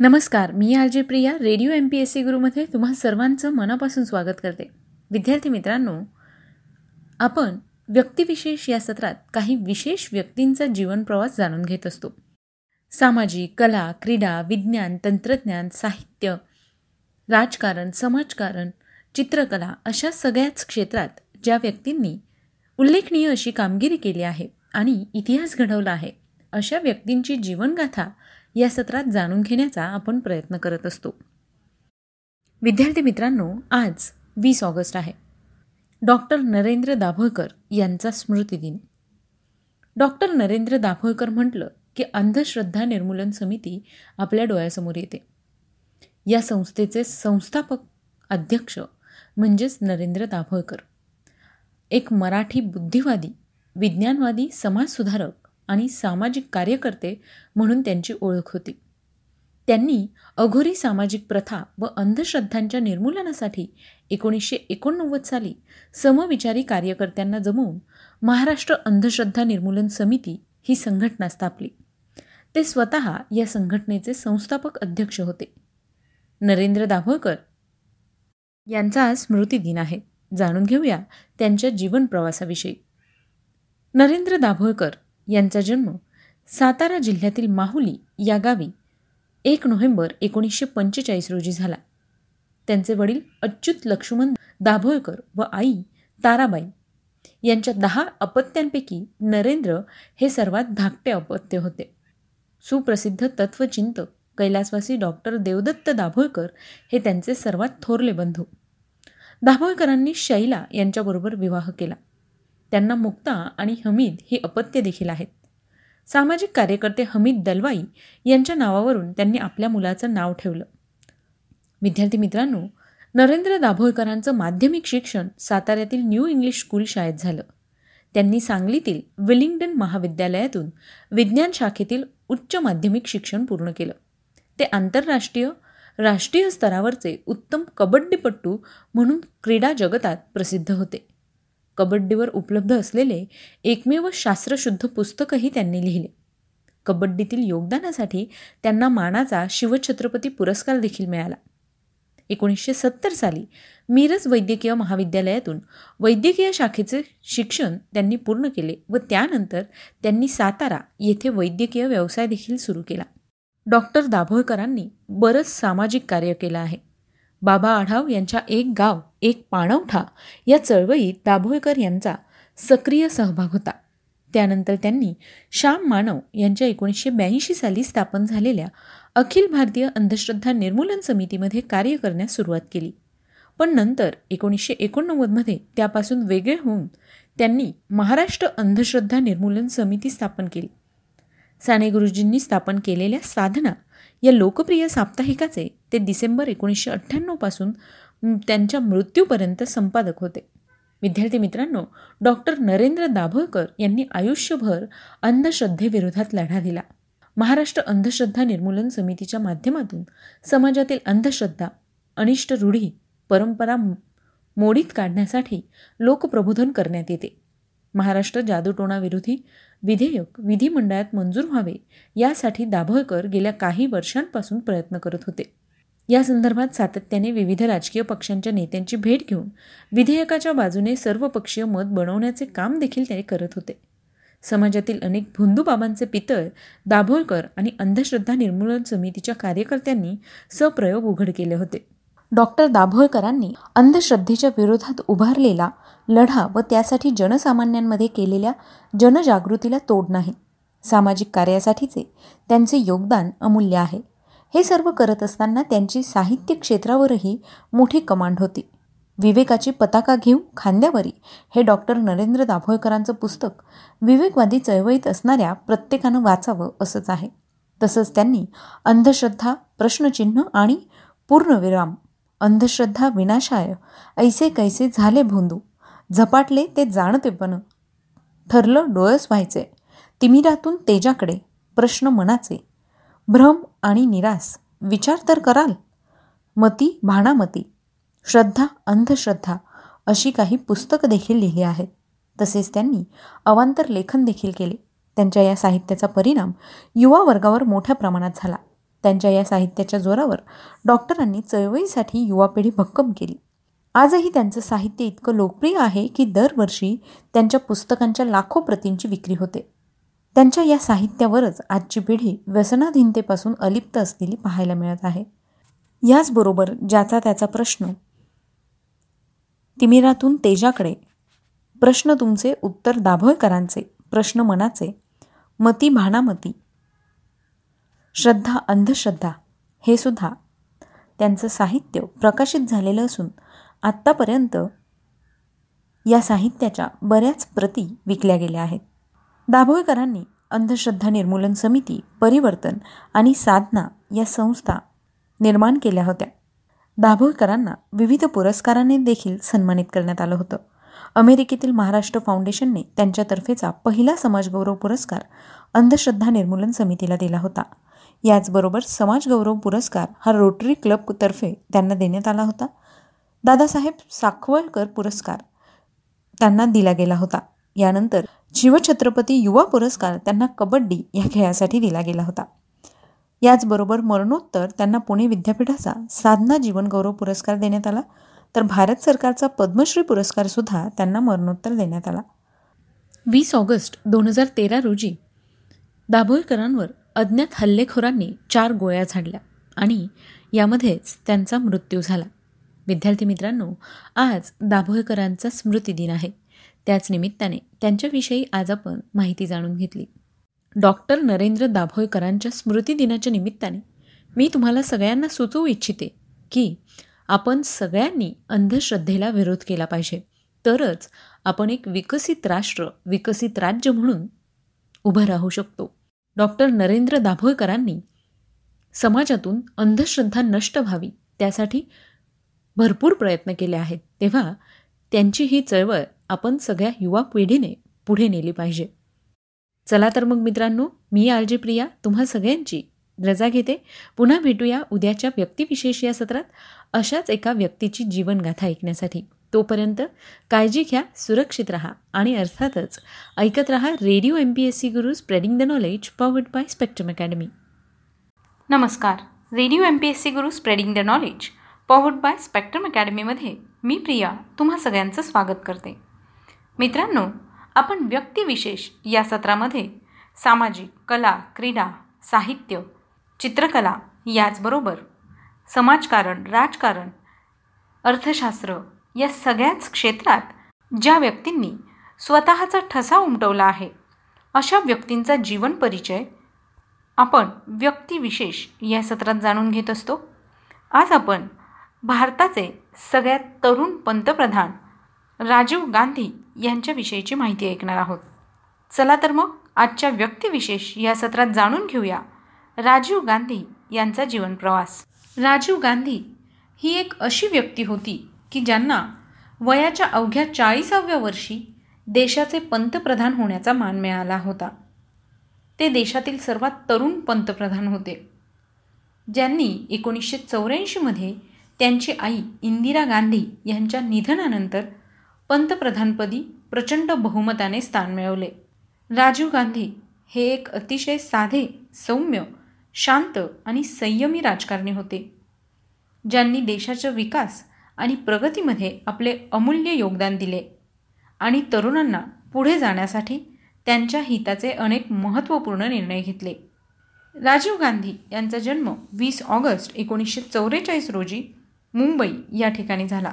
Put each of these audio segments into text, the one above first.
नमस्कार मी R J Priya radio M P S C गुरुमध्ये तुम्हा सर्वांचं मनापासून स्वागत करते. विद्यार्थी मित्रांनो आपण व्यक्तिविशेष या सत्रात काही विशेष व्यक्तींचा जीवनप्रवास जाणून घेत असतो. सामाजिक कला क्रीडा विज्ञान तंत्रज्ञान साहित्य राजकारण समाजकारण चित्रकला अशा सगळ्याच क्षेत्रात ज्या व्यक्तींनी उल्लेखनीय अशी कामगिरी केली आहे आणि इतिहास घडवला आहे अशा व्यक्तींची जीवनगाथा या सत्रात जाणून घेण्याचा आपण प्रयत्न करत असतो. विद्यार्थी मित्रांनो आज वीस ऑगस्ट आहे. डॉक्टर नरेंद्र दाभोळकर यांचा स्मृतिदिन डॉक्टर नरेंद्र दाभोळकर म्हटलं की अंधश्रद्धा निर्मूलन समिती आपल्या डोळ्यासमोर येते. या संस्थेचे संस्थापक अध्यक्ष म्हणजेच नरेंद्र दाभोळकर. एक मराठी बुद्धिवादी विज्ञानवादी समाजसुधारक आणि सामाजिक कार्यकर्ते म्हणून त्यांची ओळख होती. त्यांनी अघोरी सामाजिक प्रथा व अंधश्रद्धांच्या निर्मूलनासाठी एकोणीसशे एकोणनव्वद साली समविचारी कार्यकर्त्यांना जमवून महाराष्ट्र अंधश्रद्धा निर्मूलन समिती ही संघटना स्थापली. ते स्वतः या संघटनेचे संस्थापक अध्यक्ष होते. नरेंद्र दाभोळकर यांचा आज स्मृतिदिन आहे. जाणून घेऊया त्यांच्या जीवन प्रवासाविषयी. नरेंद्र दाभोळकर यांचा जन्म सातारा जिल्ह्यातील माहुली या गावी एक नोव्हेंबर एकोणीसशे पंचेचाळीस रोजी झाला. त्यांचे वडील अच्युत लक्ष्मण दाभोळकर व आई ताराबाई यांच्या दहा अपत्यांपैकी नरेंद्र हे सर्वात धाकटे अपत्य होते. सुप्रसिद्ध तत्वचिंतक कैलासवासी डॉक्टर देवदत्त दाभोळकर हे त्यांचे सर्वात थोरले बंधू. दाभोळकरांनी शैला यांच्याबरोबर विवाह केला. त्यांना मुक्ता आणि हमीद ही अपत्य देखील आहेत. सामाजिक कार्यकर्ते हमीद दलवाई यांच्या नावावरून त्यांनी आपल्या मुलाचं नाव ठेवलं. विद्यार्थी मित्रांनो नरेंद्र दाभोळकरांचं माध्यमिक शिक्षण साताऱ्यातील न्यू इंग्लिश स्कूल शाळेत झालं. त्यांनी सांगलीतील विलिंग्डन महाविद्यालयातून विज्ञान शाखेतील उच्च माध्यमिक शिक्षण पूर्ण केलं. ते आंतरराष्ट्रीय राष्ट्रीय स्तरावरचे उत्तम कबड्डीपट्टू म्हणून क्रीडा जगतात प्रसिद्ध होते. कबड्डीवर उपलब्ध असलेले एकमेव शास्त्रशुद्ध पुस्तकही त्यांनी लिहिले. कबड्डीतील योगदानासाठी त्यांना मानाचा शिवछत्रपती पुरस्कार देखील मिळाला. एकोणीसशे सत्तर साली मिरज वैद्यकीय महाविद्यालयातून वैद्यकीय शाखेचे शिक्षण त्यांनी पूर्ण केले व त्यानंतर त्यांनी सातारा येथे वैद्यकीय व्यवसाय देखील सुरू केला. डॉक्टर दाभोळकरांनी बरंच सामाजिक कार्य केलं आहे. बाबा आढाव यांच्या एक गाव एक पाणवठा या चळवळीत दाभोळकर यांचा सक्रिय सहभाग होता. त्यानंतर त्यांनी श्याम मानव यांच्या एकोणीसशे ब्याऐंशी साली स्थापन झालेल्या अखिल भारतीय अंधश्रद्धा निर्मूलन समितीमध्ये कार्य करण्यास सुरुवात केली. पण नंतर एकोणीसशे एकोणनव्वदमध्ये त्यापासून वेगळे होऊन त्यांनी महाराष्ट्र अंधश्रद्धा निर्मूलन समिती स्थापन केली. साने गुरुजींनी स्थापन केलेल्या साधना या लोकप्रिय साप्ताहिकाचे ते डिसेंबर एकोणीसशे अठ्ठ्याण्णवपासून त्यांच्या मृत्यूपर्यंत संपादक होते. विद्यार्थी मित्रांनो डॉक्टर नरेंद्र दाभोळकर यांनी आयुष्यभर अंधश्रद्धेविरोधात लढा दिला. महाराष्ट्र अंधश्रद्धा निर्मूलन समितीच्या माध्यमातून समाजातील अंधश्रद्धा अनिष्ट रूढी परंपरा मोडीत काढण्यासाठी लोकप्रबोधन करण्यात येते. महाराष्ट्र जादूटोणाविरोधी विधेयक विधिमंडळात मंजूर व्हावे यासाठी दाभोळकर गेल्या काही वर्षांपासून प्रयत्न करत होते. या संदर्भात सातत्याने विविध राजकीय पक्षांच्या नेत्यांची भेट घेऊन विधेयकाच्या बाजूने सर्वपक्षीय मत बनवण्याचे काम देखील ते करत होते. समाजातील अनेक भुंदूबाबांचे पितळ दाभोळकर आणि अंधश्रद्धा निर्मूलन समितीच्या कार्यकर्त्यांनी सप्रयोग उघड केले होते. डॉक्टर दाभोळकरांनी अंधश्रद्धेच्या विरोधात उभारलेला लढा व त्यासाठी जनसामान्यांमध्ये केलेल्या जनजागृतीला तोड नाही. सामाजिक कार्यासाठीचे त्यांचे योगदान अमूल्य आहे. हे सर्व करत असताना त्यांची साहित्य क्षेत्रावरही मोठी कमांड होती. विवेकाची पताका घेऊ खांद्यावरी हे डॉक्टर नरेंद्र दाभोळकरांचं पुस्तक विवेकवादी चळवळीत असणाऱ्या प्रत्येकानं वाचावं असंच आहे. तसंच त्यांनी अंधश्रद्धा प्रश्नचिन्ह आणि पूर्णविराम अंधश्रद्धा विनाशाय ऐसे कैसे झाले भोंदू झपाटले ते जाणतेपण ठरलं डोळस व्हायचे तिमिरातून तेजाकडे प्रश्न मनाचे भ्रम आणि निरास. विचार तर कराल. मती भाणामती. श्रद्धा अंधश्रद्धा अशी काही पुस्तकं देखील लिहिली आहेत. तसेच त्यांनी अवांतर लेखन देखील केले. त्यांच्या या साहित्याचा परिणाम युवा वर्गावर मोठ्या प्रमाणात झाला. त्यांच्या या साहित्याच्या जोरावर डॉक्टरांनी चळवळीसाठी युवा पिढी भक्कम केली. आजही त्यांचं साहित्य इतकं लोकप्रिय आहे की दरवर्षी त्यांच्या पुस्तकांच्या लाखो प्रतींची विक्री होते. त्यांच्या या साहित्यावरच आजची पिढी व्यसनाधीनतेपासून अलिप्त असलेली पाहायला मिळत आहे. याचबरोबर ज्याचा त्याचा प्रश्न तिमिरातून तेजाकडे प्रश्न तुमचे उत्तर दाभोळकरांचे प्रश्न मनाचे मती भानामती श्रद्धा अंधश्रद्धा हे सुद्धा त्यांचं साहित्य प्रकाशित झालेलं असून आत्तापर्यंत या साहित्याच्या बऱ्याच प्रती विकल्या गेल्या आहेत. दाभोळकरांनी अंधश्रद्धा निर्मूलन समिती परिवर्तन आणि साधना या संस्था निर्माण केल्या होत्या. दाभोळकरांना विविध पुरस्कारांनी देखील सन्मानित करण्यात आलं होतं. अमेरिकेतील महाराष्ट्र फाउंडेशनने त्यांच्यातर्फेचा पहिला समाजगौरव पुरस्कार अंधश्रद्धा निर्मूलन समितीला दिला होता. याचबरोबर समाजगौरव पुरस्कार हा रोटरी क्लबतर्फे त्यांना देण्यात आला होता. दादासाहेब साखवळकर पुरस्कार त्यांना दिला गेला होता. यानंतर शिवछत्रपती युवा पुरस्कार त्यांना कबड्डी या खेळासाठी दिला गेला होता. याचबरोबर मरणोत्तर त्यांना पुणे विद्यापीठाचा साधना जीवनगौरव पुरस्कार देण्यात आला. तर भारत सरकारचा पद्मश्री पुरस्कारसुद्धा त्यांना मरणोत्तर देण्यात आला. वीस ऑगस्ट दोन हजार तेरा रोजी दाभोळकरांवर अज्ञात हल्लेखोरांनी चार गोळ्या झाडल्या आणि यामध्येच त्यांचा मृत्यू झाला. विद्यार्थी मित्रांनो आज दाभोळकरांचा स्मृतिदिन आहे. त्याच निमित्ताने त्यांच्याविषयी आज आपण माहिती जाणून घेतली. डॉक्टर नरेंद्र दाभोळकरांच्या स्मृतिदिनाच्या निमित्ताने मी तुम्हाला सगळ्यांना सुचवू इच्छिते की आपण सगळ्यांनी अंधश्रद्धेला विरोध केला पाहिजे. तरच आपण एक विकसित राष्ट्र विकसित राज्य म्हणून उभं राहू शकतो. डॉक्टर नरेंद्र दाभोळकरांनी समाजातून अंधश्रद्धा नष्ट व्हावी त्यासाठी भरपूर प्रयत्न केले आहेत. तेव्हा त्यांची ही चळवळ आपण सगळ्या युवा पिढीने पुढे नेली पाहिजे. चला तर मग मित्रांनो मी आरजी प्रिया तुम्हा सगळ्यांची रजा घेते. पुन्हा भेटूया उद्याच्या व्यक्तिविशेष या सत्रात अशाच एका व्यक्तीची जीवनगाथा ऐकण्यासाठी. तोपर्यंत काळजी घ्या सुरक्षित राहा आणि अर्थातच ऐकत राहा radio M P S C Guru spreading the knowledge powered by spectrum academy नमस्कार. Radio M P S C Guru spreading the knowledge powered by spectrum अकॅडमीमध्ये मी प्रिया तुम्हा सगळ्यांचं स्वागत करते. मित्रांनो आपण व्यक्तिविशेष या सत्रामध्ये सामाजिक कला क्रीडा साहित्य चित्रकला याचबरोबर समाजकारण राजकारण अर्थशास्त्र या सगळ्याच क्षेत्रात ज्या व्यक्तींनी स्वतःचा ठसा उमटवला आहे अशा व्यक्तींचा जीवन परिचय आपण व्यक्तिविशेष या सत्रात जाणून घेत असतो. आज आपण भारताचे सगळ्यात तरुण पंतप्रधान राजीव गांधी यांच्याविषयीची माहिती ऐकणार आहोत. चला तर मग आजच्या व्यक्तिविशेष या सत्रात जाणून घेऊया. राजीव गांधी यांचा जीवनप्रवास राजीव गांधी ही एक अशी व्यक्ती होती की ज्यांना वयाच्या अवघ्या चाळीसाव्या वर्षी देशाचे पंतप्रधान होण्याचा मान मिळाला होता. ते देशातील सर्वात तरुण पंतप्रधान होते. ज्यांनी एकोणीसशे चौऱ्याऐंशीमध्ये त्यांची आई इंदिरा गांधी यांच्या निधनानंतर पंतप्रधानपदी प्रचंड बहुमताने स्थान मिळवले. राजीव गांधी हे एक अतिशय साधे सौम्य शांत आणि संयमी राजकारणी होते. ज्यांनी देशाच्या विकास आणि प्रगतीमध्ये आपले अमूल्य योगदान दिले आणि तरुणांना पुढे जाण्यासाठी त्यांच्या हिताचे अनेक महत्त्वपूर्ण निर्णय घेतले. राजीव गांधी यांचा जन्म वीस ऑगस्ट एकोणीसशे चौवेचाळीस रोजी मुंबई या ठिकाणी झाला.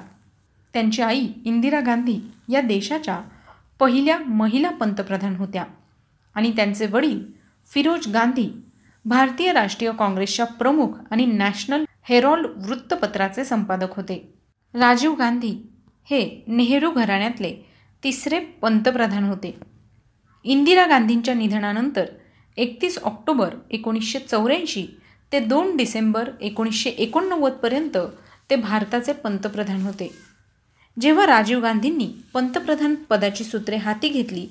त्यांची आई इंदिरा गांधी या देशाच्या पहिल्या महिला पंतप्रधान होत्या. आणि त्यांचे वडील फिरोज गांधी भारतीय राष्ट्रीय काँग्रेसच्या प्रमुख आणि नॅशनल हेरॉल्ड वृत्तपत्राचे संपादक होते. राजीव गांधी हे नेहरू घराण्यातले तिसरे पंतप्रधान होते. इंदिरा गांधींच्या निधनानंतर एकतीस ऑक्टोबर एकोणीसशे चौऱ्याऐंशी ते दोन डिसेंबर एकोणीसशे एकोणनव्वदपर्यंत ते भारताचे पंतप्रधान होते. जेव्हा राजीव गांधींनी पंतप्रधान पदाची सूत्रे हाती घेतली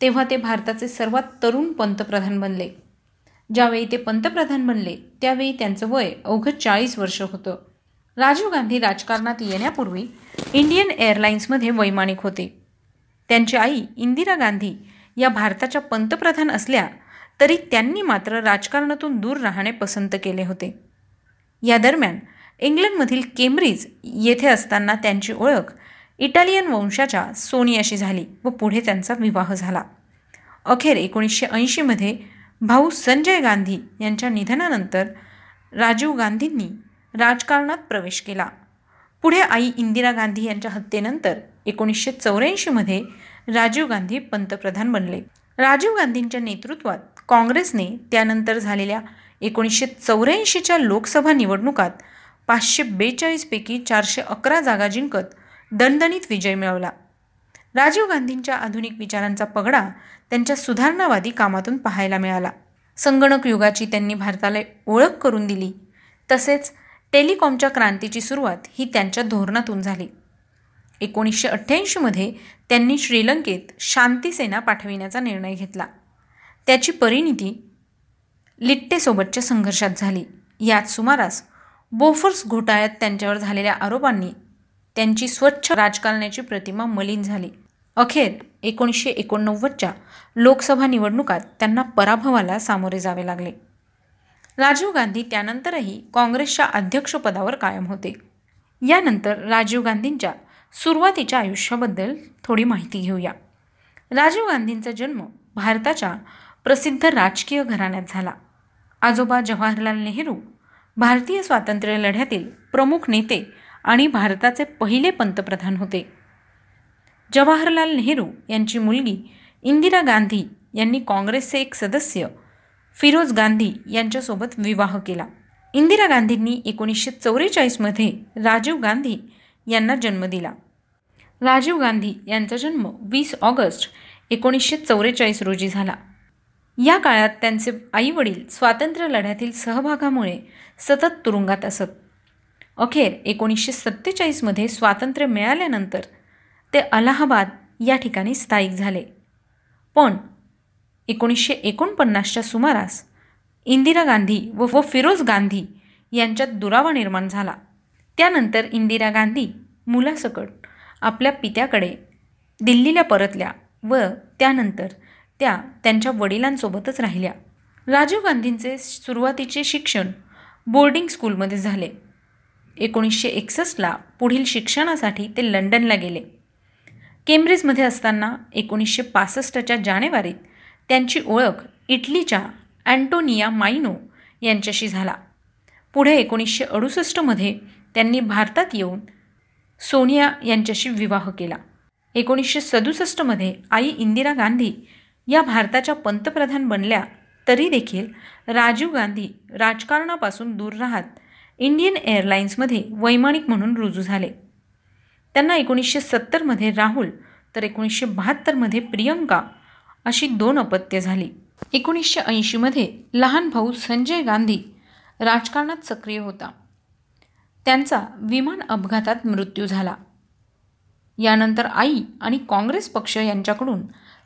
तेव्हा ते भारताचे सर्वात तरुण पंतप्रधान बनले. ज्यावेळी ते पंतप्रधान बनले त्यावेळी त्यांचं वय अवघं चाळीस वर्ष होतं. राजीव गांधी राजकारणात येण्यापूर्वी इंडियन एअरलाइन्समध्ये वैमानिक होते. त्यांची आई इंदिरा गांधी या भारताच्या पंतप्रधान असल्या तरी त्यांनी मात्र राजकारणातून दूर राहणे पसंत केले होते. या दरम्यान इंग्लंडमधील केम्ब्रिज येथे असताना त्यांची ओळख इटालियन वंशाच्या सोनियाशी झाली व पुढे त्यांचा विवाह झाला. अखेर एकोणीसशे ऐंशीमध्ये भाऊ संजय गांधी यांच्या निधनानंतर राजीव गांधींनी राजकारणात प्रवेश केला. पुढे आई इंदिरा गांधी यांच्या हत्येनंतर एकोणीसशे चौऱ्याऐंशीमध्ये राजीव गांधी पंतप्रधान बनले. राजीव गांधींच्या नेतृत्वात काँग्रेसने त्यानंतर झालेल्या एकोणीसशे चौऱ्याऐंशीच्या लोकसभा निवडणुकात पाचशे बेचाळीसपैकी चारशे अकरा जागा जिंकत दणदणीत विजय मिळवला. राजीव गांधींच्या आधुनिक विचारांचा पगडा त्यांच्या सुधारणावादी कामातून पाहायला मिळाला. संगणक युगाची त्यांनी भारताला ओळख करून दिली. तसेच टेलिकॉमच्या क्रांतीची सुरुवात ही त्यांच्या धोरणातून झाली. एकोणीसशे अठ्ठ्याऐंशीमध्ये त्यांनी श्रीलंकेत शांतीसेना पाठविण्याचा निर्णय घेतला. त्याची परिणिती लिट्टेसोबतच्या संघर्षात झाली. यात सुमारास बोफर्स घोटाळ्यात त्यांच्यावर झालेल्या आरोपांनी त्यांची स्वच्छ राजकारणाची प्रतिमा मलिन झाली. अखेर एकोणीसशे एकोणनव्वदच्या लोकसभा निवडणुकात त्यांना पराभवाला सामोरे जावे लागले. राजीव गांधी त्यानंतरही काँग्रेसच्या अध्यक्षपदावर कायम होते. यानंतर राजीव गांधींच्या सुरुवातीच्या आयुष्याबद्दल थोडी माहिती घेऊया. राजीव गांधींचा जन्म भारताच्या प्रसिद्ध राजकीय घराण्यात झाला. आजोबा जवाहरलाल नेहरू भारतीय स्वातंत्र्य लढ्यातील प्रमुख नेते आणि भारताचे पहिले पंतप्रधान होते. जवाहरलाल नेहरू यांची मुलगी इंदिरा गांधी यांनी काँग्रेसचे एक सदस्य फिरोज गांधी यांच्यासोबत विवाह केला. इंदिरा गांधींनी एकोणीसशे चौवेचाळीसमध्ये राजीव गांधी यांना जन्म दिला. राजीव गांधी यांचा जन्म वीस ऑगस्ट एकोणीसशे चौवेचाळीस रोजी झाला. या काळात त्यांचे आईवडील स्वातंत्र्य लढ्यातील सहभागामुळे सतत तुरुंगात असत. अखेर एकोणीसशे सत्तेचाळीसमध्ये स्वातंत्र्य मिळाल्यानंतर ते अलाहाबाद या ठिकाणी स्थायिक झाले. पण एकोणीसशे एकोणपन्नासच्या सुमारास इंदिरा गांधी व व फिरोज गांधी यांच्यात दुरावा निर्माण झाला. त्यानंतर इंदिरा गांधी मुलासकट आपल्या पित्याकडे दिल्लीला परतल्या व त्यानंतर त्या त्यांच्या वडिलांसोबतच राहिल्या. राजीव गांधींचे सुरुवातीचे शिक्षण बोर्डिंग स्कूलमध्ये झाले. एकोणीसशे एकसष्टला पुढील शिक्षणासाठी ते लंडनला गेले. केम्ब्रिजमध्ये असताना एकोणीसशे पासष्टच्या जानेवारीत त्यांची ओळख इटलीच्या अँटोनिया मायनो यांच्याशी झाला. पुढे एकोणीसशे अडुसष्टमध्ये त्यांनी भारतात येऊन सोनिया यांच्याशी विवाह केला. एकोणीसशे सदुसष्टमध्ये आई इंदिरा गांधी या भारताच्या पंतप्रधान बनल्या तरी देखील राजीव गांधी राजकारणापासून दूर राहत इंडियन एअरलाइन्समध्ये वैमानिक म्हणून रुजू झाले. त्यांना एकोणीसशे सत्तरमध्ये राहुल तर एकोणीसशे बहात्तरमध्ये प्रियंका अशी दोन अपत्य झाली. एकोणीसशे ऐंशीमध्ये लहान भाऊ संजय गांधी राजकारणात सक्रिय होता. त्यांचा विमान अपघातात मृत्यू झाला. यानंतर आई आणि काँग्रेस पक्ष यांच्याकडून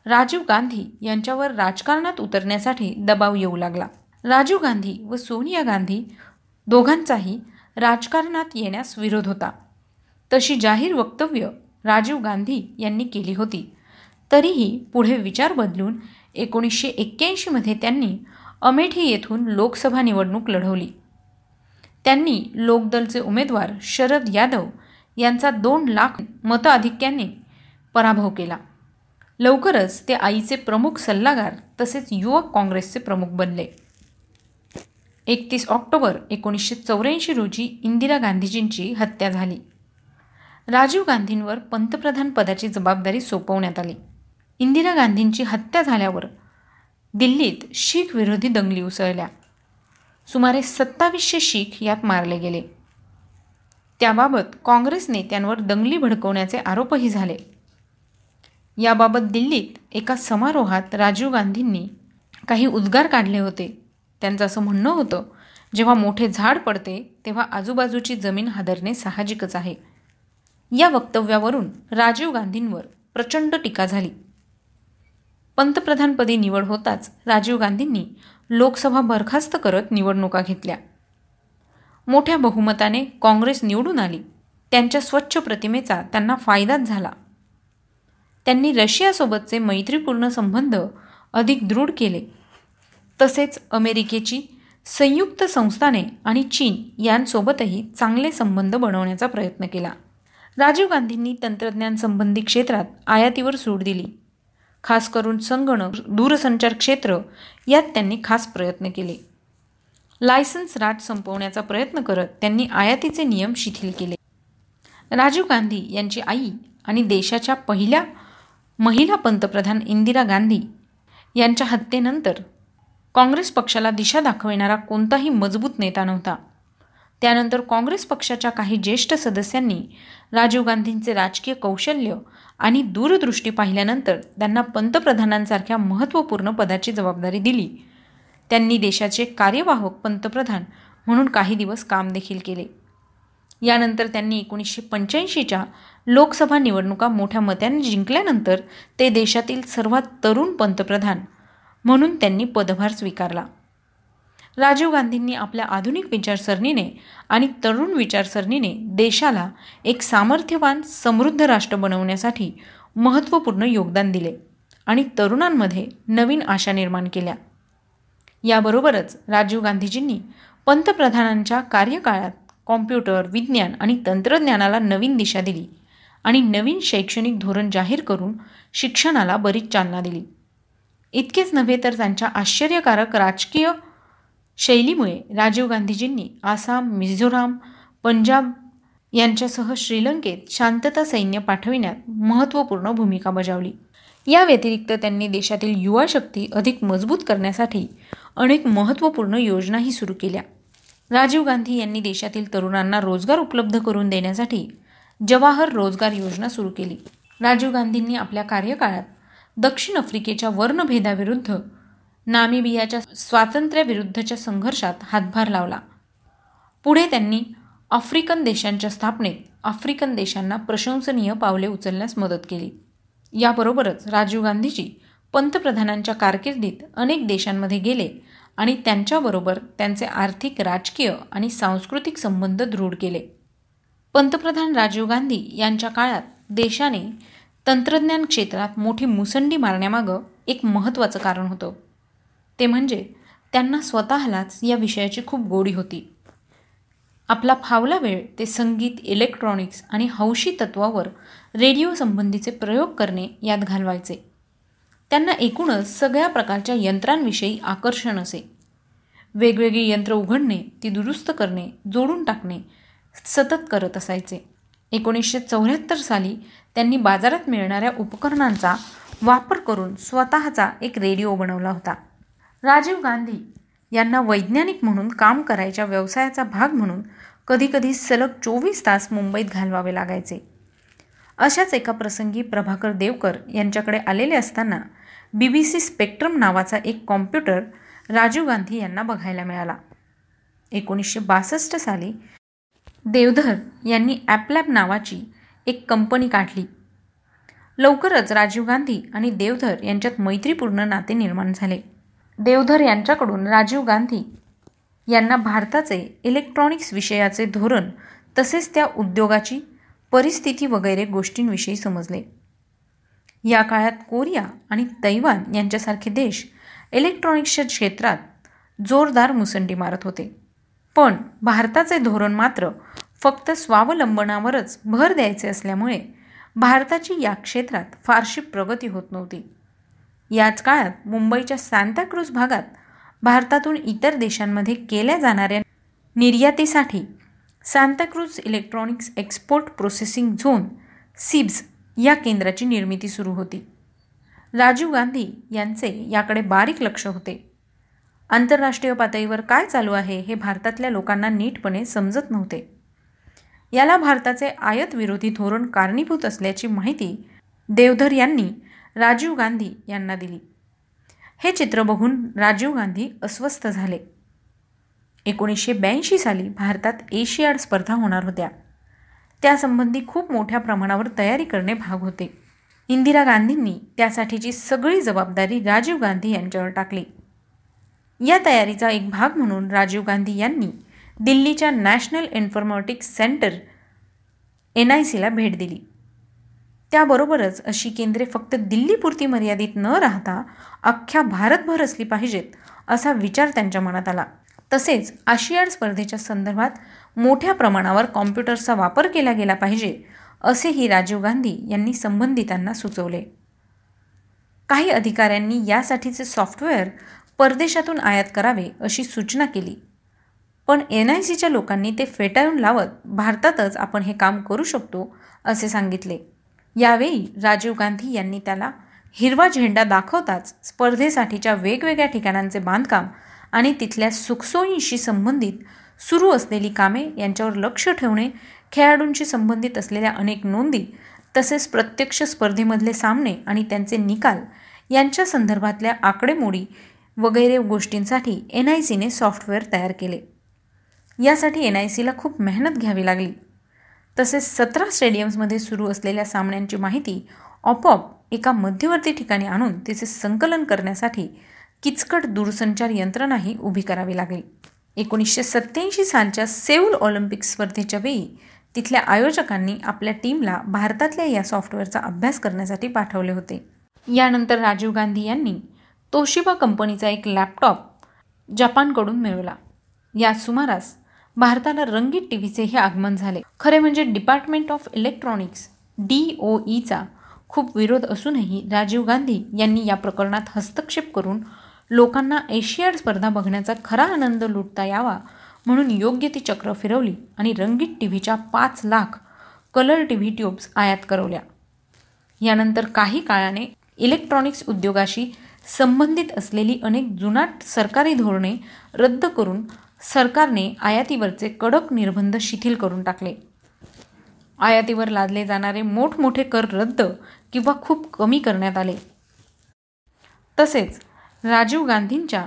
राजीव गांधी यांच्यावर राजकारणात उतरण्यासाठी दबाव येऊ लागला. राजीव गांधी व सोनिया गांधी दोघांचाही राजकारणात येण्यास विरोध होता. तशी जाहीर वक्तव्य राजीव गांधी यांनी केली होती. तरीही पुढे विचार बदलून एकोणीसशे एक्क्याऐंशीमध्ये त्यांनी अमेठी येथून लोकसभा निवडणूक लढवली. त्यांनी लोकदलचे उमेदवार शरद यादव यांचा दोन लाख मताधिक्याने पराभव केला. लवकरच ते आईचे प्रमुख सल्लागार तसेच युवक काँग्रेसचे प्रमुख बनले. एकतीस ऑक्टोबर एकोणीसशे चौऱ्याऐंशी रोजी इंदिरा गांधीजींची हत्या झाली. राजीव गांधींवर पंतप्रधान पदाची जबाबदारी सोपवण्यात आली. इंदिरा गांधींची हत्या झाल्यावर दिल्लीत शीख विरोधी दंगली उसळल्या. सुमारे सत्तावीसशे शीख यात मारले गेले. त्याबाबत काँग्रेस नेत्यांवर दंगली भडकवण्याचे आरोपही झाले. याबाबत दिल्लीत एका समारोहात राजीव गांधींनी काही उद्गार काढले होते. त्यांचं असं म्हणणं होतं जेव्हा मोठे झाड पडते तेव्हा आजूबाजूची जमीन हादरणे साहजिकच आहे. या वक्तव्यावरून राजीव गांधींवर प्रचंड टीका झाली. पंतप्रधानपदी निवड होताच राजीव गांधींनी लोकसभा बरखास्त करत निवडणुका घेतल्या. मोठ्या बहुमताने काँग्रेस निवडून आली. त्यांच्या स्वच्छ प्रतिमेचा त्यांना फायदाच झाला. त्यांनी रशियासोबतचे मैत्रीपूर्ण संबंध अधिक दृढ केले. तसेच अमेरिकेची संयुक्त संस्थाने आणि चीन यांसोबतही चांगले संबंध बनवण्याचा प्रयत्न केला. राजीव गांधींनी तंत्रज्ञान संबंधी क्षेत्रात आयातीवर सूट दिली. खास करून संगणक दूरसंचार क्षेत्र यात त्यांनी खास प्रयत्न केले. लायसन्स राट संपवण्याचा प्रयत्न करत त्यांनी आयातीचे नियम शिथिल केले. राजीव गांधी यांची आई आणि देशाच्या पहिल्या महिला पंतप्रधान इंदिरा गांधी यांच्या हत्येनंतर काँग्रेस पक्षाला दिशा दाखविणारा कोणताही मजबूत नेता नव्हता. त्यानंतर काँग्रेस पक्षाच्या काही ज्येष्ठ सदस्यांनी राजीव गांधींचे राजकीय कौशल्य आणि दूरदृष्टी पाहिल्यानंतर त्यांना पंतप्रधानांसारख्या महत्त्वपूर्ण पदाची जबाबदारी दिली. त्यांनी देशाचे कार्यवाहक पंतप्रधान म्हणून काही दिवस काम देखील केले. यानंतर त्यांनी एकोणीसशे पंच्याऐंशीच्या लोकसभा निवडणुका मोठ्या मतांनी जिंकल्यानंतर ते देशातील सर्वात तरुण पंतप्रधान म्हणून त्यांनी पदभार स्वीकारला. राजीव गांधींनी आपल्या आधुनिक विचारसरणीने आणि तरुण विचारसरणीने देशाला एक सामर्थ्यवान समृद्ध राष्ट्र बनवण्यासाठी महत्त्वपूर्ण योगदान दिले आणि तरुणांमध्ये नवीन आशा निर्माण केल्या. याबरोबरच राजीव गांधीजींनी पंतप्रधानांच्या कार्यकाळात कॉम्प्युटर विज्ञान आणि तंत्रज्ञानाला नवीन दिशा दिली आणि नवीन शैक्षणिक धोरण जाहीर करून शिक्षणाला बरीच चालना दिली. इतकेच नव्हे तर त्यांच्या आश्चर्यकारक राजकीय शैलीमुळे राजीव गांधीजींनी आसाम मिझोराम पंजाब यांच्यासह श्रीलंकेत शांतता सैन्य पाठविण्यात महत्त्वपूर्ण भूमिका बजावली. या व्यतिरिक्त त्यांनी देशातील युवा शक्ती अधिक मजबूत करण्यासाठी अनेक महत्त्वपूर्ण योजनाही सुरू केल्या. राजीव गांधी यांनी देशातील तरुणांना रोजगार उपलब्ध करून देण्यासाठी जवाहर रोजगार योजना सुरू केली. राजीव गांधींनी आपल्या कार्यकाळात दक्षिण आफ्रिकेच्या वर्णभेदाविरुद्ध नामिबियाच्या स्वातंत्र्याविरुद्धच्या संघर्षात हातभार लावला. पुढे त्यांनी आफ्रिकन देशांच्या स्थापनेत आफ्रिकन देशांना प्रशंसनीय पावले उचलण्यास मदत केली. याबरोबरच राजीव गांधीजी पंतप्रधानांच्या कारकिर्दीत अनेक देशांमध्ये गेले आणि त्यांच्याबरोबर त्यांचे आर्थिक राजकीय आणि सांस्कृतिक संबंध दृढ केले. पंतप्रधान राजीव गांधी यांच्या काळात देशाने तंत्रज्ञान क्षेत्रात मोठी मुसंडी मारण्यामागं एक महत्त्वाचं कारण होतं. ते म्हणजे त्यांना स्वतःलाच या विषयाची खूप गोडी होती. आपला फावला वेळ ते संगीत इलेक्ट्रॉनिक्स आणि हौशी तत्वावर रेडिओ संबंधीचे प्रयोग करणे यात घालवायचे. त्यांना एकूणच सगळ्या प्रकारच्या यंत्रांविषयी आकर्षण असे. वेगवेगळी यंत्र उघडणे ती दुरुस्त करणे जोडून टाकणे सतत करत असायचे. एकोणीसशे चौऱ्याहत्तर साली त्यांनी बाजारात मिळणाऱ्या उपकरणांचा वापर करून स्वतःचा एक रेडिओ बनवला होता. राजीव गांधी यांना वैज्ञानिक म्हणून काम करायच्या व्यवसायाचा भाग म्हणून कधीकधी सलग चोवीस तास मुंबईत घालवावे लागायचे. अशाच एका प्रसंगी प्रभाकर देवकर यांच्याकडे आलेले असताना बी बी सी स्पेक्ट्रम नावाचा एक कॉम्प्युटर राजीव गांधी यांना बघायला मिळाला. एकोणीसशे बासष्ट साली देवधर यांनी ॲपलॅब नावाची एक कंपनी काढली. लवकरच राजीव गांधी आणि देवधर यांच्यात मैत्रीपूर्ण नाते निर्माण झाले. देवधर यांच्याकडून राजीव गांधी यांना भारताचे इलेक्ट्रॉनिक्स विषयाचे धोरण तसेच त्या उद्योगाची परिस्थिती वगैरे गोष्टींविषयी समजले. या काळात कोरिया आणि तैवान यांच्यासारखे देश इलेक्ट्रॉनिक्सच्या क्षेत्रात जोरदार मुसंडी मारत होते. पण भारताचे धोरण मात्र फक्त स्वावलंबनावरच भर द्यायचे असल्यामुळे भारताची या क्षेत्रात फारशी प्रगती होत नव्हती. याच काळात मुंबईच्या सांताक्रूज भागात भारतातून इतर देशांमध्ये केल्या जाणाऱ्या निर्यातीसाठी Santacruz electronics export processing zone SEEPZ या केंद्राची निर्मिती सुरू होती. राजीव गांधी यांचे याकडे बारीक लक्ष होते. आंतरराष्ट्रीय पातळीवर काय चालू आहे हे भारतातल्या लोकांना नीटपणे समजत नव्हते. याला भारताचे आयत विरोधी धोरण कारणीभूत असल्याची माहिती देवधर यांनी राजीव गांधी यांना दिली. हे चित्र बघून राजीव गांधी अस्वस्थ झाले. एकोणीसशे ब्याऐंशी साली भारतात एशियाड स्पर्धा होणार होत्या. त्यासंबंधी खूप मोठ्या प्रमाणावर तयारी करणे भाग होते. इंदिरा गांधींनी त्यासाठीची सगळी जबाबदारी राजीव गांधी यांच्यावर टाकली. या तयारीचा एक भाग म्हणून राजीव गांधी यांनी दिल्लीच्या national informatics centre N I सीला भेट दिली. त्याबरोबरच अशी केंद्रे फक्त दिल्लीपुरती मर्यादित न राहता अख्ख्या भारतभर असली पाहिजेत असा विचार त्यांच्या मनात आला. तसेच आशियाड स्पर्धेच्या संदर्भात मोठ्या प्रमाणावर कॉम्प्युटर्सचा वापर केला गेला पाहिजे असेही राजीव गांधी यांनी संबंधितांना सुचवले. काही अधिकाऱ्यांनी यासाठीचे सॉफ्टवेअर परदेशातून आयात करावे अशी सूचना केली. पण एन आय सीच्या लोकांनी ते फेटाळून लावत भारतातच आपण हे काम करू शकतो असे सांगितले. यावेळी राजीव गांधी यांनी त्याला हिरवा झेंडा दाखवताच स्पर्धेसाठीच्या वेगवेगळ्या ठिकाणांचे बांधकाम आणि तिथल्या सुखसोयींशी संबंधित सुरू असलेली कामे यांच्यावर लक्ष ठेवणे खेळाडूंशी संबंधित असलेल्या अनेक नोंदी तसेच प्रत्यक्ष स्पर्धेमधले सामने आणि त्यांचे निकाल यांच्या संदर्भातल्या आकडेमोडी वगैरे गोष्टींसाठी एन आय सीने सॉफ्टवेअर तयार केले. यासाठी एन आय सीला खूप मेहनत घ्यावी लागली. तसेच सतरा स्टेडियम्समध्ये सुरू असलेल्या सामन्यांची माहिती आपोआप एका मध्यवर्ती ठिकाणी आणून तिचे संकलन करण्यासाठी किचकट दूरसंचार यंत्रणाही उभी करावी लागली. एकोणीसशे सत्त्याऐंशी सालच्या सेऊल ऑलिम्पिक स्पर्धेच्या वेळी तिथल्या आयोजकांनी आपल्या टीमला भारतातल्या या सॉफ्टवेअरचा अभ्यास करण्यासाठी पाठवले होते. यानंतर राजीव गांधी यांनी तोशिबा कंपनीचा एक लॅपटॉप जपानकडून मिळवला या सुमारास भारताला रंगीत टी व्हीचेही आगमन झाले. खरे म्हणजे department of electronics D O Icha खूप विरोध असूनही राजीव गांधी यांनी या प्रकरणात हस्तक्षेप करून लोकांना एशियाड स्पर्धा बघण्याचा खरा आनंद लुटता यावा म्हणून योग्य ती चक्र फिरवली आणि रंगीत टी व्हीच्या पाच lakh colour T V tubes आयात करवल्या. यानंतर काही काळाने इलेक्ट्रॉनिक्स उद्योगाशी संबंधित असलेली अनेक जुनाट सरकारी धोरणे रद्द करून सरकारने आयातीवरचे कडक निर्बंध शिथिल करून टाकले. आयातीवर लादले जाणारे मोठमोठे कर रद्द किंवा खूप कमी करण्यात आले. तसेच राजीव गांधींच्या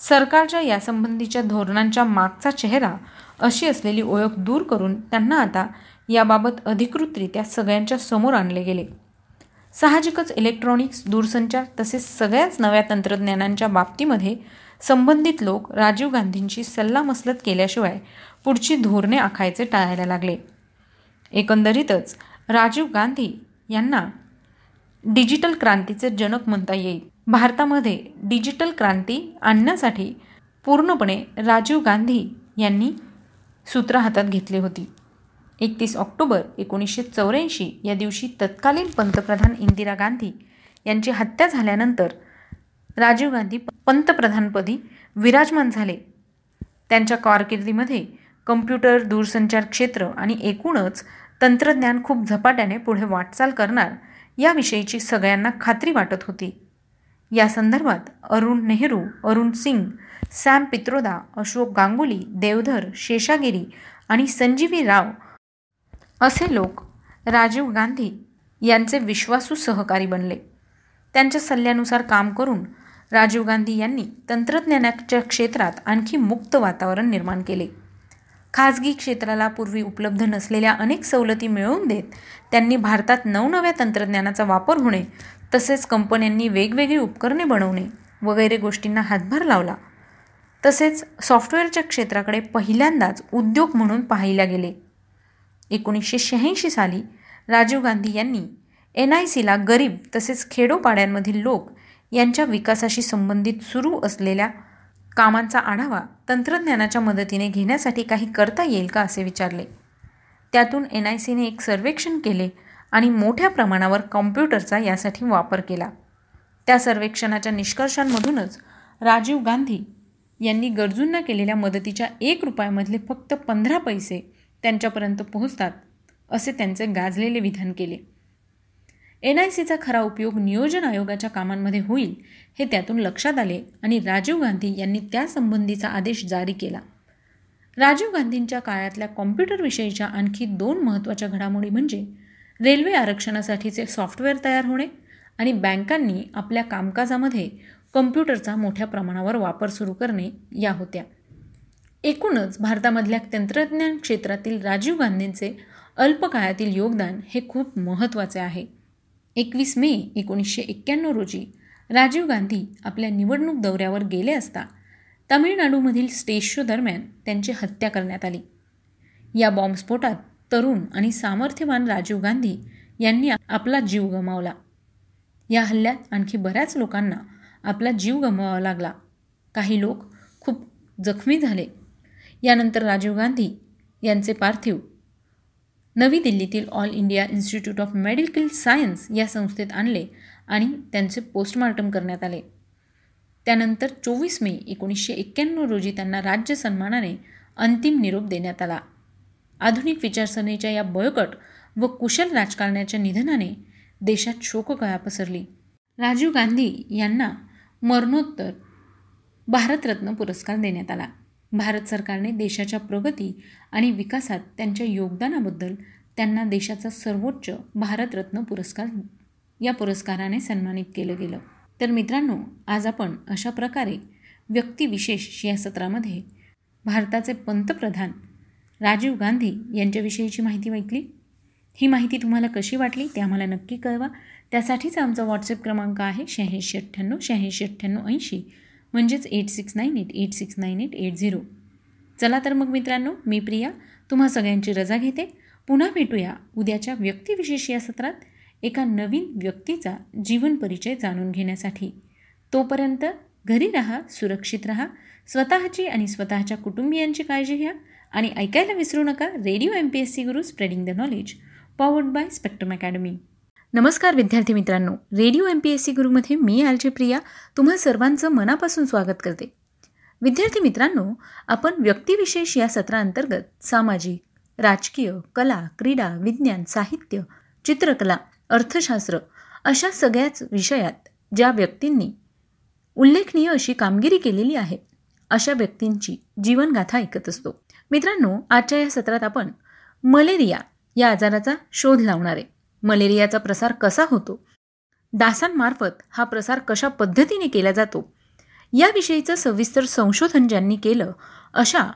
सरकारच्या यासंबंधीच्या धोरणांच्या मागचा चेहरा अशी असलेली ओळख दूर करून त्यांना आता याबाबत अधिकृतरित्या सगळ्यांच्या समोर आणले गेले. साहजिकच इलेक्ट्रॉनिक्स दूरसंचार तसेच सगळ्याच नव्या तंत्रज्ञानांच्या बाबतीमध्ये संबंधित लोक राजीव गांधींची सल्लामसलत केल्याशिवाय पुढची धोरणे आखायचे टाळायला लागले. एकंदरीतच राजीव गांधी यांना डिजिटल क्रांतीचे जनक म्हणता येईल. भारतामध्ये डिजिटल क्रांती आणण्यासाठी पूर्णपणे राजीव गांधी यांनी सूत्र हातात घेतली होती. एकतीस ऑक्टोबर एकोणीसशे चौऱ्याऐंशी या दिवशी तत्कालीन पंतप्रधान इंदिरा गांधी यांची हत्या झाल्यानंतर राजीव गांधी पंतप्रधानपदी विराजमान झाले. त्यांच्या कारकिर्दीमध्ये कम्प्युटर दूरसंचार क्षेत्र आणि एकूणच तंत्रज्ञान खूप झपाट्याने पुढे वाटचाल करणार याविषयीची सगळ्यांना खात्री वाटत होती. या संदर्भात अरुण नेहरू अरुण सिंग सॅम पित्रोदा अशोक गांगुली देवधर शेषागिरी आणि संजीवी राव असे लोक राजीव गांधी यांचे विश्वासू सहकारी बनले. त्यांच्या सल्ल्यानुसार काम करून राजीव गांधी यांनी तंत्रज्ञानाच्या क्षेत्रात आणखी मुक्त वातावरण निर्माण केले. खाजगी क्षेत्राला पूर्वी उपलब्ध नसलेल्या अनेक सवलती मिळवून देत त्यांनी भारतात नवनव्या तंत्रज्ञानाचा वापर होणे तसेच कंपन्यांनी वेगवेगळी उपकरणे बनवणे वगैरे गोष्टींना हातभार लावला. तसेच सॉफ्टवेअरच्या क्षेत्राकडे पहिल्यांदाच उद्योग म्हणून पाहिल्या गेले. एकोणीसशे शहाऐंशी साली राजीव गांधी यांनी एन आय सीला गरीब तसेच खेडोपाड्यांमधील लोक यांच्या विकासाशी संबंधित सुरू असलेल्या कामांचा आढावा तंत्रज्ञानाच्या मदतीने घेण्यासाठी काही करता येईल का असे विचारले. त्यातून एन आय सीने एक सर्वेक्षण केले आणि मोठ्या प्रमाणावर कॉम्प्युटरचा यासाठी वापर केला. त्या सर्वेक्षणाच्या निष्कर्षांमधूनच राजीव गांधी यांनी गरजूंना केलेल्या मदतीच्या एक रुपयामधले फक्त पंधरा पैसे त्यांच्यापर्यंत पोहोचतात असे त्यांचे गाजलेले विधान केले. एन आय सीचा खरा उपयोग नियोजन आयोगाच्या कामांमध्ये होईल हे त्यातून लक्षात आले आणि राजीव गांधी यांनी त्यासंबंधीचा आदेश जारी केला. राजीव गांधींच्या काळातल्या कॉम्प्युटरविषयीच्या आणखी दोन महत्त्वाच्या घडामोडी म्हणजे रेल्वे आरक्षणासाठीचे सॉफ्टवेअर तयार होणे आणि बँकांनी आपल्या कामकाजामध्ये कम्प्युटरचा मोठ्या प्रमाणावर वापर सुरू करणे या होत्या. एकूणच भारतामधल्या तंत्रज्ञान क्षेत्रातील राजीव गांधींचे अल्पकाळातील योगदान हे खूप महत्त्वाचे आहे. एकवीस मे एकोणीसशे एक्क्याण्णव रोजी राजीव गांधी आपल्या निवडणूक दौऱ्यावर गेले असता तामिळनाडूमधील स्टेज शो दरम्यान त्यांची हत्या करण्यात आली. या बॉम्बस्फोटात तरुण आणि सामर्थ्यवान राजीव गांधी यांनी आपला जीव गमावला. या हल्ल्यात आणखी बऱ्याच लोकांना आपला जीव गमवावा लागला. काही लोक खूप जखमी झाले. यानंतर राजीव गांधी यांचे पार्थिव. नवी दिल्लीतील All India Institute of Medical Science या संस्थेत आणले आणि त्यांचे पोस्टमॉर्टम करण्यात आले. त्यानंतर चोवीस मे एकोणीसशे एक्क्याण्णव रोजी त्यांना राज्य सन्मानाने अंतिम निरोप देण्यात आला. आधुनिक विचारसरणीच्या या बळकट व कुशल राजकारण्याच्या निधनाने देशात शोककळा पसरली. राजीव गांधी यांना मरणोत्तर भारतरत्न पुरस्कार देण्यात आला. भारत सरकारने देशाच्या प्रगती आणि विकासात त्यांच्या योगदानाबद्दल त्यांना देशाचा सर्वोच्च भारतरत्न पुरस्कार या पुरस्काराने सन्मानित केलं गेलं. तर मित्रांनो आज आपण अशा प्रकारे व्यक्तिविशेष या सत्रामध्ये भारताचे पंतप्रधान राजीव गांधी यांच्याविषयीची माहिती ऐकली. ही माहिती तुम्हाला कशी वाटली ते आम्हाला नक्की कळवा. त्यासाठीच आमचा व्हॉट्सअप क्रमांक आहे शहाऐंशी अठ्ठ्याण्णव शहाऐंशी अठ्ठ्याण्णव ऐंशी. म्हणजेच eight six nine eight eight six nine eight eight zero चला तर मग मित्रांनो मी प्रिया तुम्हा सगळ्यांची रजा घेते. पुन्हा भेटूया उद्याच्या व्यक्तिविशेष या सत्रात एका नवीन व्यक्तीचा जीवन परिचय जाणून घेण्यासाठी. तोपर्यंत घरी राहा सुरक्षित राहा स्वतःची आणि स्वतःच्या कुटुंबियांची काळजी घ्या आणि ऐकायला विसरू नका radio M P S C Guru spreading the knowledge powered by Spectrum Academy नमस्कार विद्यार्थी मित्रांनो. Radio M P S C गुरुमध्ये मी आलची प्रिया तुम्हा सर्वांचं मनापासून स्वागत करते. विद्यार्थी मित्रांनो आपण व्यक्तिविशेष या सत्रांतर्गत सामाजिक राजकीय कला क्रीडा विज्ञान साहित्य चित्रकला अर्थशास्त्र अशा सगळ्याच विषयात ज्या व्यक्तींनी उल्लेखनीय अशी कामगिरी केलेली आहे अशा व्यक्तींची जीवनगाथा ऐकत असतो. मित्रांनो आजच्या या सत्रात आपण मलेरिया या आजाराचा शोध लावणार आहे. मलेरियाचा प्रसार कसा होतो? डासांमार्फत हा प्रसार कशा पद्धतीने केला जातो? याविषयीचं सविस्तर संशोधन ज्यांनी केलं अशा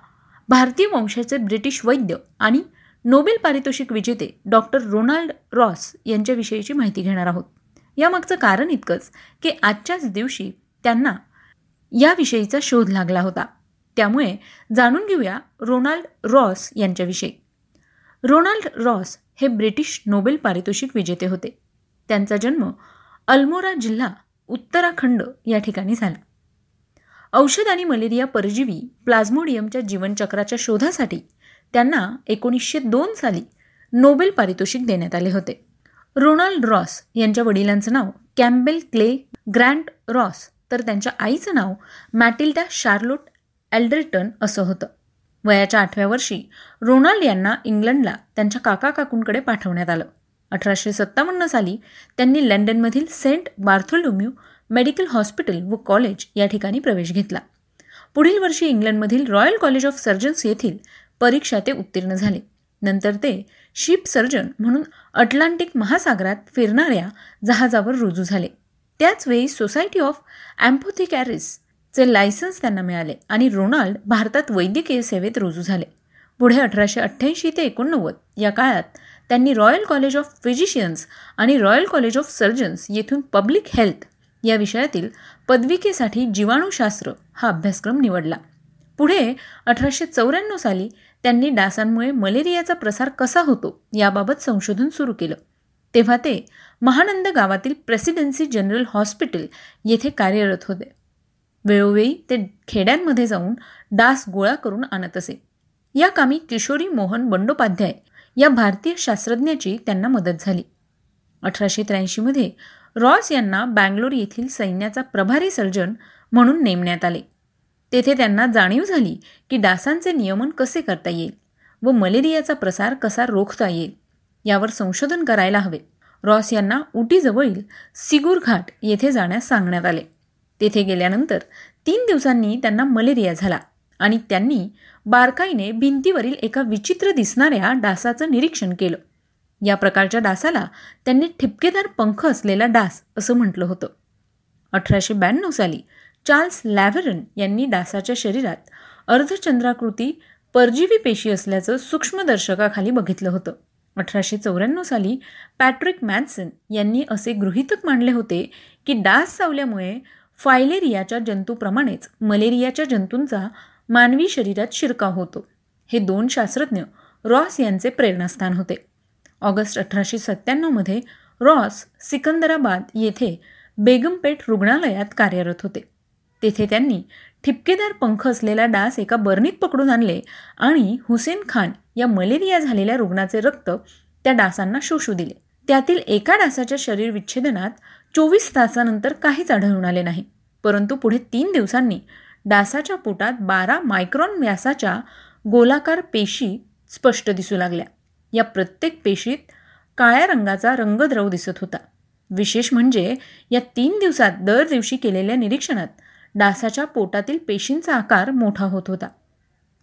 भारतीय वंशाचे ब्रिटिश वैद्य आणि नोबेल पारितोषिक विजेते डॉक्टर रोनाल्ड रॉस यांच्याविषयीची माहिती घेणार आहोत. यामागचं कारण इतकंच की आजच्याच दिवशी त्यांना याविषयीचा शोध लागला होता. त्यामुळे जाणून घेऊया रोनाल्ड रॉस यांच्याविषयी. रोनाल्ड रॉस हे ब्रिटिश नोबेल पारितोषिक विजेते होते. त्यांचा जन्म अल्मोरा जिल्हा उत्तराखंड या ठिकाणी झाला. औषध आणि मलेरिया परजीवी प्लाझ्मोडियमच्या जीवनचक्राच्या शोधासाठी त्यांना एकोणीसशे दोन साली नोबेल पारितोषिक देण्यात आले होते. रोनाल्ड रॉस यांच्या वडिलांचं नाव कॅम्बेल क्ले ग्रँड रॉस तर त्यांच्या आईचं नाव मॅटिल्डा शार्लोट एल्डरटन असं होतं. वयाच्या आठव्या वर्षी रोनाल्ड यांना इंग्लंडला त्यांच्या काका काकूंकडे पाठवण्यात आलं. अठराशे सत्तावन्न साली त्यांनी लंडनमधील सेंट बार्थोलोम्यू मेडिकल हॉस्पिटल व कॉलेज या ठिकाणी प्रवेश घेतला. पुढील वर्षी इंग्लंडमधील रॉयल कॉलेज ऑफ सर्जन्स येथील परीक्षा ते उत्तीर्ण झाले. नंतर ते शिप सर्जन म्हणून अटलांटिक महासागरात फिरणाऱ्या जहाजावर रुजू झाले. त्याचवेळी सोसायटी ऑफ अँपोथिकॅरिस चे लायसन्स त्यांना मिळाले आणि रोनाल्ड भारतात वैद्यकीय सेवेत रुजू झाले. पुढे अठराशे अठ्ठ्याऐंशी ते एकोणनव्वद या काळात त्यांनी रॉयल कॉलेज ऑफ फिजिशियन्स आणि रॉयल कॉलेज ऑफ सर्जन्स येथून पब्लिक हेल्थ या विषयातील पदविकेसाठी जीवाणूशास्त्र हा अभ्यासक्रम निवडला. पुढे अठराशे चौऱ्याण्णव साली त्यांनी डासांमुळे मलेरियाचा प्रसार कसा होतो याबाबत संशोधन सुरू केलं. तेव्हा ते महानंद गावातील प्रेसिडेन्सी जनरल हॉस्पिटल येथे कार्यरत होते. वेळोवेळी ते खेड्यांमध्ये जाऊन डास गोळा करून आणत असे. या कामी किशोरी मोहन बंडोपाध्याय या भारतीय शास्त्रज्ञाची त्यांना मदत झाली. अठराशे त्र्याऐंशीमध्ये रॉस यांना बँगलोर येथील सैन्याचा प्रभारी सर्जन म्हणून नेमण्यात आले. तेथे त्यांना जाणीव झाली की डासांचे नियमन कसे करता येईल व मलेरियाचा प्रसार कसा रोखता येईल यावर संशोधन करायला हवे. रॉस यांना उटीजवळील सिगूर घाट येथे जाण्यास सांगण्यात आले. तेथे गेल्यानंतर तीन दिवसांनी त्यांना मलेरिया झाला आणि त्यांनी बारकाईने भिंतीवरील एका विचित्र दिसणाऱ्या डासाचं निरीक्षण केलं. या प्रकारच्या डासाला त्यांनी ठिपकेदार पंख असलेला डास असं म्हटलं होतं. अठराशे ब्याण्णव साली चार्ल्स लॅव्हरन यांनी डासाच्या शरीरात अर्धचंद्राकृती परजीवी पेशी असल्याचं सूक्ष्मदर्शकाखाली बघितलं होतं. अठराशे चौऱ्याण्णव साली पॅट्रिक मॅन्सन यांनी असे गृहितक मांडले होते की डास चावल्यामुळे फायलेरियाच्या जंतूप्रमाणेच मलेरियाच्या जंतूंचा मानवी शरीरात शिरकाव होतो. हे दोन शास्त्रज्ञ रॉस यांचे प्रेरणास्थान होते. ऑगस्ट अठराशे सत्त्याण्णवमध्ये रॉस सिकंदराबाद येथे बेगमपेठ रुग्णालयात कार्यरत होते. तेथे त्यांनी ठिपकेदार पंख असलेला डास एका बर्नीत पकडून आणले आणि हुसेन खान या मलेरिया झालेल्या रुग्णाचे रक्त त्या डासांना शोषू दिले. त्यातील एका डासाच्या शरीर विच्छेदनात चोवीस तासानंतर काहीच आढळून आले नाही. परंतु पुढे तीन दिवसांनी डासाच्या पोटात बारा मायक्रॉन व्यासाच्या गोलाकार पेशी स्पष्ट दिसू लागल्या. या प्रत्येक पेशीत काळ्या रंगाचा रंगद्रव दिसत होता. विशेष म्हणजे या तीन दिवसात दर दिवशी केलेल्या निरीक्षणात डासाच्या पोटातील पेशींचा आकार मोठा होत होता.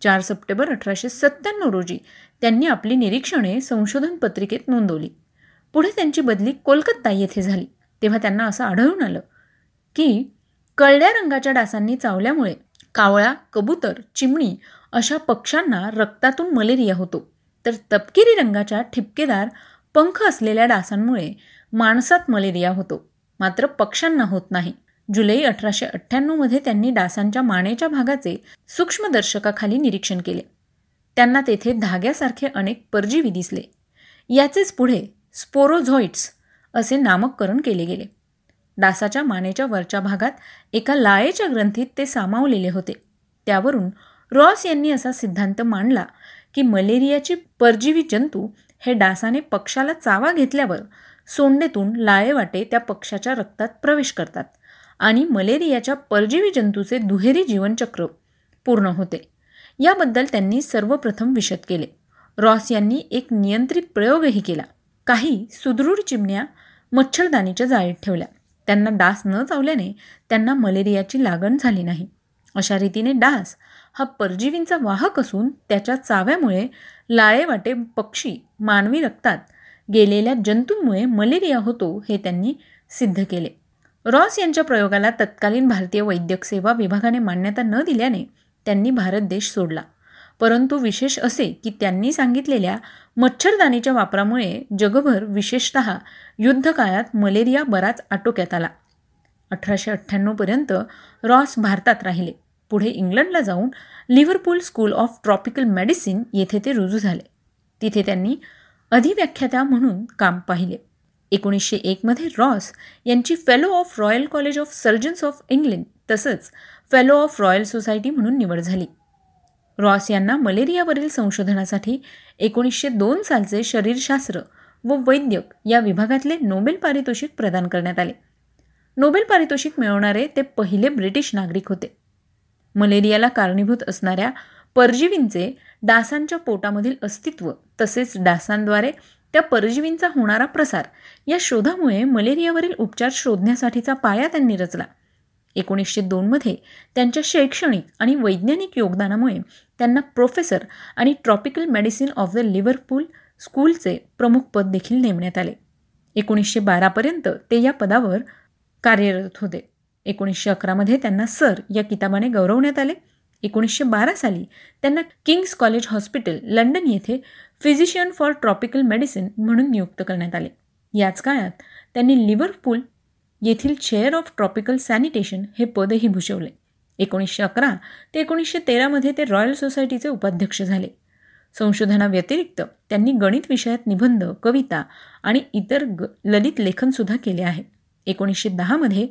चार सप्टेंबर अठराशे सत्त्याण्णव रोजी त्यांनी आपली निरीक्षणे संशोधन पत्रिकेत नोंदवली. पुढे त्यांची बदली कोलकाता येथे झाली. तेव्हा त्यांना असं आढळून आलं की कळड्या रंगाच्या डासांनी चावल्यामुळे कावळा कबूतर चिमणी अशा पक्ष्यांना रक्तातून मलेरिया होतो. तर तपकिरी रंगाच्या ठिपकेदार पंख असलेल्या डासांमुळे माणसात मलेरिया होतो. मात्र पक्ष्यांना होत नाही. जुलै अठराशे अठ्ठ्याण्णवमध्ये त्यांनी डासांच्या मानेच्या भागाचे सूक्ष्मदर्शकाखाली निरीक्षण केले. त्यांना तेथे धाग्यासारखे अनेक परजीवी दिसले. याचेच पुढे स्पोरोझॉइट्स असे नामकरण केले गेले. डासाच्या मानेच्या वरच्या भागात एका लाळेच्या ग्रंथीत ते सामावलेले होते. त्यावरून रॉस यांनी असा सिद्धांत मांडला की मलेरियाची परजीवी जंतू हे डासाने पक्षाला चावा घेतल्यावर सोंडेतून लाळेवाटे त्या पक्षाच्या रक्तात प्रवेश करतात आणि मलेरियाच्या परजीवी जंतूचे दुहेरी जीवनचक्र पूर्ण होते. याबद्दल त्यांनी सर्वप्रथम विशद केले. रॉस यांनी एक नियंत्रित प्रयोगही केला. काही सुदृढ चिमण्या मच्छरदाणीच्या जाळीत ठेवल्या. त्यांना डास न चावल्याने त्यांना मलेरियाची लागण झाली नाही. अशा रीतीने डास हा परजीवींचा वाहक असून त्याच्या चाव्यामुळे लाळेवाटे पक्षी मानवी रक्तात गेलेल्या जंतूंमुळे मलेरिया होतो हे त्यांनी सिद्ध केले. रॉस यांच्या प्रयोगाला तत्कालीन भारतीय वैद्यक सेवा विभागाने मान्यता न दिल्याने त्यांनी भारत देश सोडला. परंतु विशेष असे की त्यांनी सांगितलेल्या मच्छरदानीच्या वापरामुळे जगभर विशेषत युद्धकाळात मलेरिया बराच आटोक्यात आला. अठराशे अठ्ठ्याण्णवपर्यंत रॉस भारतात राहिले. पुढे इंग्लंडला जाऊन Liverpool School of Tropical Medicine येथे ते रुजू झाले. तिथे त्यांनी अधिव्याख्याता म्हणून काम पाहिले. एकोणीसशे एकमध्ये रॉस यांची fellow of Royal College of Surgeons of England तसंच फेलो ऑफ रॉयल सोसायटी म्हणून निवड झाली. रॉस यांना मलेरियावरील संशोधनासाठी एकोणीसशे दोन सालचे शरीरशास्त्र व वैद्यक या विभागातले नोबेल पारितोषिक प्रदान करण्यात आले. नोबेल पारितोषिक मिळवणारे ते पहिले ब्रिटिश नागरिक होते. मलेरियाला कारणीभूत असणाऱ्या परजीवींचे डासांच्या पोटामधील अस्तित्व तसेच डासांद्वारे त्या परजीवींचा होणारा प्रसार या शोधामुळे मलेरियावरील उपचार शोधण्यासाठीचा पाया त्यांनी रचला. एकोणीसशे दोनमध्ये त्यांच्या शैक्षणिक आणि वैज्ञानिक योगदानामुळे त्यांना प्रोफेसर आणि tropical medicine of the Liverpool स्कूलचे प्रमुख पद देखील नेमण्यात आले. एकोणीसशे बारापर्यंत ते या पदावर कार्यरत होते. एकोणीसशे अकरामध्ये त्यांना सर या किताबाने गौरवण्यात आले. एकोणीसशे बारा साली त्यांना किंग्स कॉलेज हॉस्पिटल लंडन येथे फिजिशियन फॉर ट्रॉपिकल मेडिसिन म्हणून नियुक्त करण्यात आले. याच काळात त्यांनी लिव्हरपूल येथील चेअर ऑफ ट्रॉपिकल सॅनिटेशन हे पदही भूषवले. एकोणीसशे अकरा ते एकोणीसशे तेरामध्ये ते रॉयल सोसायटीचे उपाध्यक्ष झाले. संशोधनाव्यतिरिक्त त्यांनी गणित विषयात निबंध कविता आणि इतर ग ललित लेखनसुद्धा केले आहे. एकोणीसशे दहामध्ये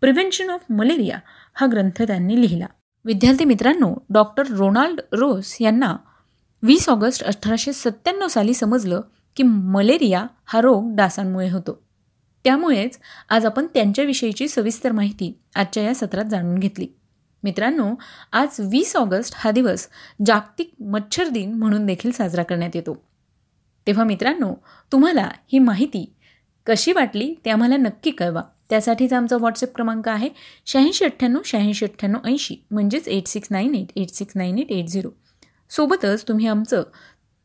प्रिव्हेन्शन ऑफ मलेरिया हा ग्रंथ त्यांनी लिहिला. विद्यार्थी मित्रांनो डॉक्टर रोनाल्ड रोस यांना वीस ऑगस्ट अठराशे सत्त्याण्णव साली समजलं की मलेरिया हा रोग डासांमुळे होतो. त्यामुळेच आज आपण त्यांच्याविषयीची सविस्तर माहिती आजच्या या सत्रात जाणून घेतली. मित्रांनो आज वीस ऑगस्ट हा दिवस जागतिक मच्छर दिन म्हणून देखील साजरा करण्यात येतो. तेव्हा मित्रांनो तुम्हाला ही माहिती कशी वाटली ते आम्हाला नक्की कळवा. त्यासाठीचा आमचा व्हॉट्सअप क्रमांक आहे शहाऐंशी अठ्ठ्याण्णव शहाऐंशी अठ्ठ्याण्णव ऐंशी म्हणजेच eight six nine eight eight six nine eight eight zero. सोबतच तुम्ही आमचं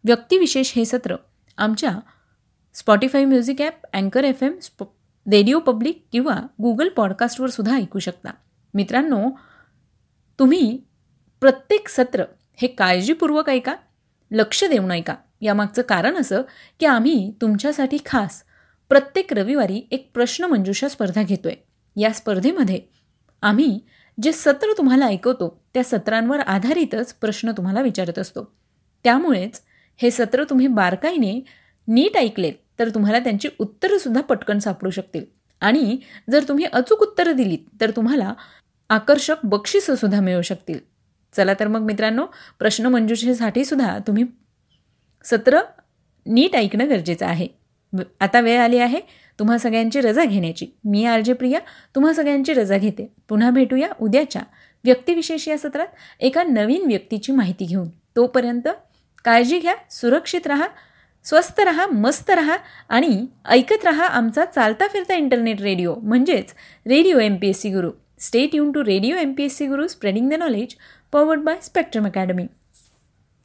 व्यक्तिविशेष हे सत्र आमच्या स्पॉटीफाय म्युझिक ॲप अँकर एफ एम स्प रेडिओ पब्लिक किंवा गुगल पॉडकास्टवर सुद्धा ऐकू शकता. मित्रांनो तुम्ही प्रत्येक सत्र हे काळजीपूर्वक ऐका लक्ष देऊन ऐका. यामागचं कारण असं की आम्ही तुमच्यासाठी खास प्रत्येक रविवारी एक प्रश्न मंजुषा स्पर्धा घेतो आहे या स्पर्धेमध्ये आम्ही जे सत्र तुम्हाला ऐकवतो त्या सत्रांवर आधारितच प्रश्न तुम्हाला विचारत असतो. त्यामुळेच हे सत्र तुम्ही बारकाईने नीट ऐकलेत. तर तुम्हाला त्यांची उत्तरंसुद्धा पटकन सापडू शकतील. आणि जर तुम्ही अचूक उत्तरं दिलीत तर तुम्हाला आकर्षक बक्षीसंसुद्धा मिळू शकतील. चला तर मग मित्रांनो प्रश्न सुद्धा तुम्ही सत्र नीट ऐकणं गरजेचं आहे. आता वेळ आली आहे तुम्हा सगळ्यांची रजा घेण्याची. मी आर जे प्रिया तुम्हा सगळ्यांची रजा घेते. पुन्हा भेटूया उद्याच्या व्यक्तिविशेष या सत्रात एका नवीन व्यक्तीची माहिती घेऊन. तोपर्यंत काळजी घ्या सुरक्षित राहा स्वस्त रहा मस्त रहा आणि ऐकत रहा आमचा चालता फिरता इंटरनेट रेडिओ म्हणजेच radio M P S C Guru stay युन to radio M P S C Guru spreading the knowledge powered by Spectrum Academy